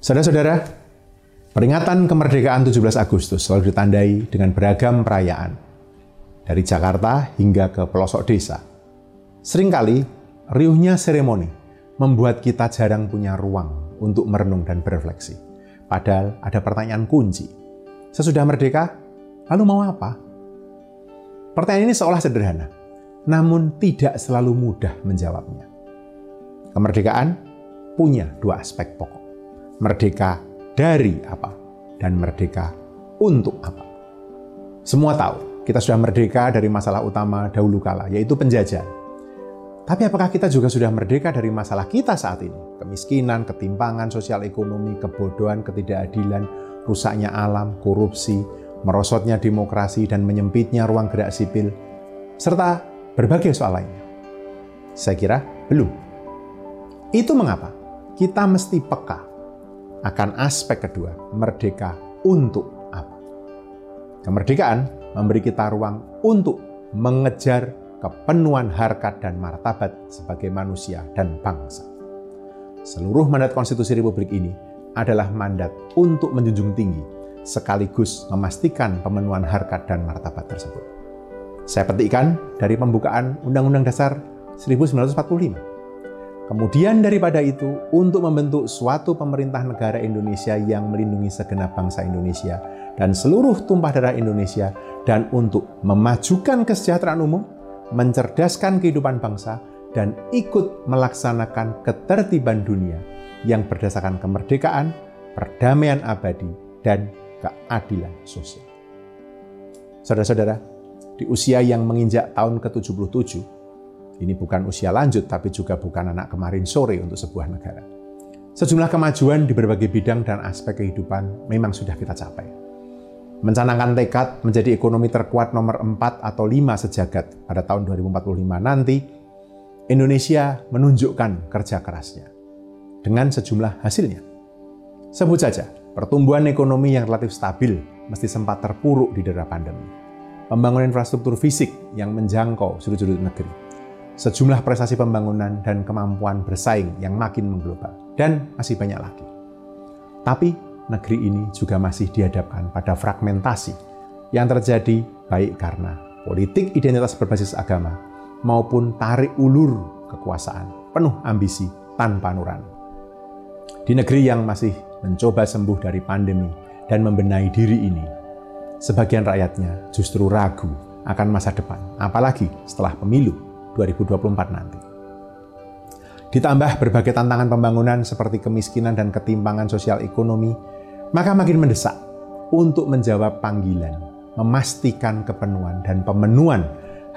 Saudara-saudara, peringatan kemerdekaan 17 Agustus selalu ditandai dengan beragam perayaan. Dari Jakarta hingga ke pelosok desa. Seringkali, riuhnya seremoni membuat kita jarang punya ruang untuk merenung dan berefleksi. Padahal ada pertanyaan kunci. Sesudah merdeka, lalu mau apa? Pertanyaan ini seolah sederhana, namun tidak selalu mudah menjawabnya. Kemerdekaan punya dua aspek pokok merdeka dari apa dan merdeka untuk apa. Semua tahu, kita sudah merdeka dari masalah utama dahulu kala, yaitu penjajahan. Tapi apakah kita juga sudah merdeka dari masalah kita saat ini? Kemiskinan, ketimpangan sosial ekonomi, kebodohan, ketidakadilan, rusaknya alam, korupsi, merosotnya demokrasi, dan menyempitnya ruang gerak sipil, serta berbagai soal lainnya. Saya kira belum. Itu mengapa kita mesti peka akan aspek kedua, merdeka untuk apa? Kemerdekaan memberi kita ruang untuk mengejar kepenuhan harkat dan martabat sebagai manusia dan bangsa. Seluruh mandat konstitusi Republik ini adalah mandat untuk menjunjung tinggi sekaligus memastikan pemenuhan harkat dan martabat tersebut. Saya petikkan dari pembukaan Undang-Undang Dasar 1945 Kemudian daripada itu, untuk membentuk suatu pemerintah negara Indonesia yang melindungi segenap bangsa Indonesia dan seluruh tumpah darah Indonesia, dan untuk memajukan kesejahteraan umum, mencerdaskan kehidupan bangsa, dan ikut melaksanakan ketertiban dunia yang berdasarkan kemerdekaan, perdamaian abadi, dan keadilan sosial. Saudara-saudara, di usia yang menginjak tahun ke-77, ini bukan usia lanjut, tapi juga bukan anak kemarin sore untuk sebuah negara. Sejumlah kemajuan di berbagai bidang dan aspek kehidupan memang sudah kita capai. Mencanangkan tekad menjadi ekonomi terkuat nomor 4 atau 5 sejagat pada tahun 2045 nanti, Indonesia menunjukkan kerja kerasnya dengan sejumlah hasilnya. Sebut saja, pertumbuhan ekonomi yang relatif stabil mesti sempat terpuruk di daerah pandemi. Pembangunan infrastruktur fisik yang menjangkau sudut-sudut negeri sejumlah prestasi pembangunan dan kemampuan bersaing yang makin mengglobal, dan masih banyak lagi. Tapi negeri ini juga masih dihadapkan pada fragmentasi yang terjadi baik karena politik identitas berbasis agama maupun tarik ulur kekuasaan penuh ambisi tanpa nurani. Di negeri yang masih mencoba sembuh dari pandemi dan membenahi diri ini, sebagian rakyatnya justru ragu akan masa depan, apalagi setelah pemilu 2024 nanti. Ditambah berbagai tantangan pembangunan seperti kemiskinan dan ketimpangan sosial ekonomi, maka makin mendesak untuk menjawab panggilan, memastikan kepenuhan dan pemenuhan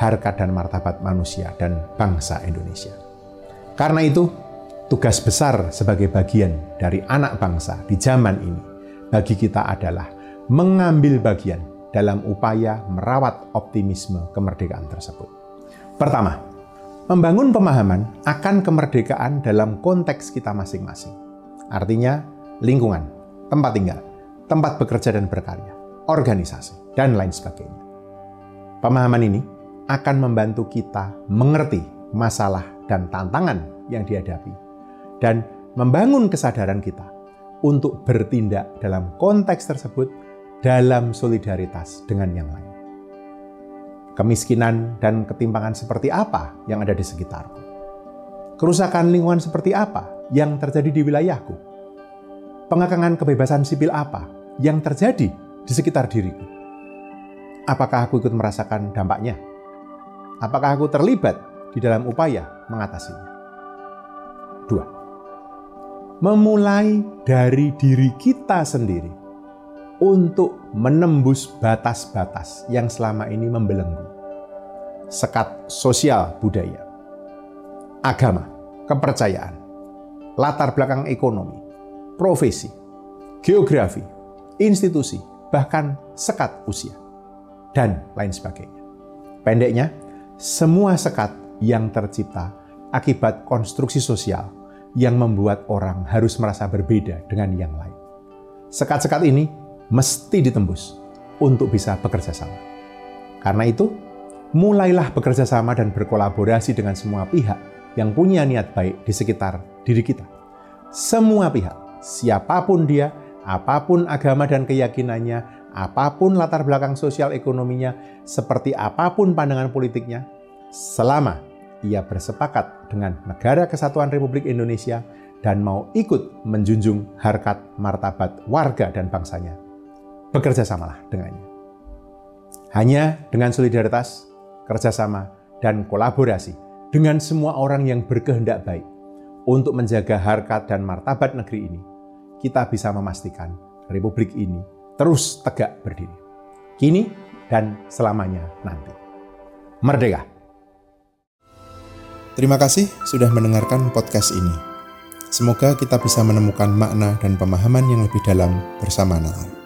harkat dan martabat manusia dan bangsa Indonesia. Karena itu, tugas besar sebagai bagian dari anak bangsa di zaman ini bagi kita adalah mengambil bagian dalam upaya merawat optimisme kemerdekaan tersebut. Pertama, membangun pemahaman akan kemerdekaan dalam konteks kita masing-masing. Artinya, lingkungan, tempat tinggal, tempat bekerja dan berkarya, organisasi, dan lain sebagainya. Pemahaman ini akan membantu kita mengerti masalah dan tantangan yang dihadapi, dan membangun kesadaran kita untuk bertindak dalam konteks tersebut dalam solidaritas dengan yang lain kemiskinan dan ketimpangan seperti apa yang ada di sekitarku. Kerusakan lingkungan seperti apa yang terjadi di wilayahku. Pengakangan kebebasan sipil apa yang terjadi di sekitar diriku. Apakah aku ikut merasakan dampaknya? Apakah aku terlibat di dalam upaya mengatasinya? Dua, memulai dari diri kita sendiri untuk menembus batas-batas yang selama ini membelenggu. Sekat sosial budaya, agama, kepercayaan, latar belakang ekonomi, profesi, geografi, institusi, bahkan sekat usia, dan lain sebagainya. Pendeknya, semua sekat yang tercipta akibat konstruksi sosial yang membuat orang harus merasa berbeda dengan yang lain. Sekat-sekat ini mesti ditembus untuk bisa bekerja sama. Karena itu, mulailah bekerja sama dan berkolaborasi dengan semua pihak yang punya niat baik di sekitar diri kita. Semua pihak, siapa pun dia, apa pun agama dan keyakinannya, apa pun latar belakang sosial ekonominya, seperti apa pun pandangan politiknya, selama ia bersepakat dengan Negara Kesatuan Republik Indonesia dan mau ikut menjunjung harkat martabat warga dan bangsanya. Bekerja samalah dengannya. Hanya dengan solidaritas, kerjasama, dan kolaborasi dengan semua orang yang berkehendak baik untuk menjaga harkat dan martabat negeri ini, kita bisa memastikan republik ini terus tegak berdiri. Kini dan selamanya nanti. Merdeka! Terima kasih sudah mendengarkan podcast ini. Semoga kita bisa menemukan makna dan pemahaman yang lebih dalam bersama Natal.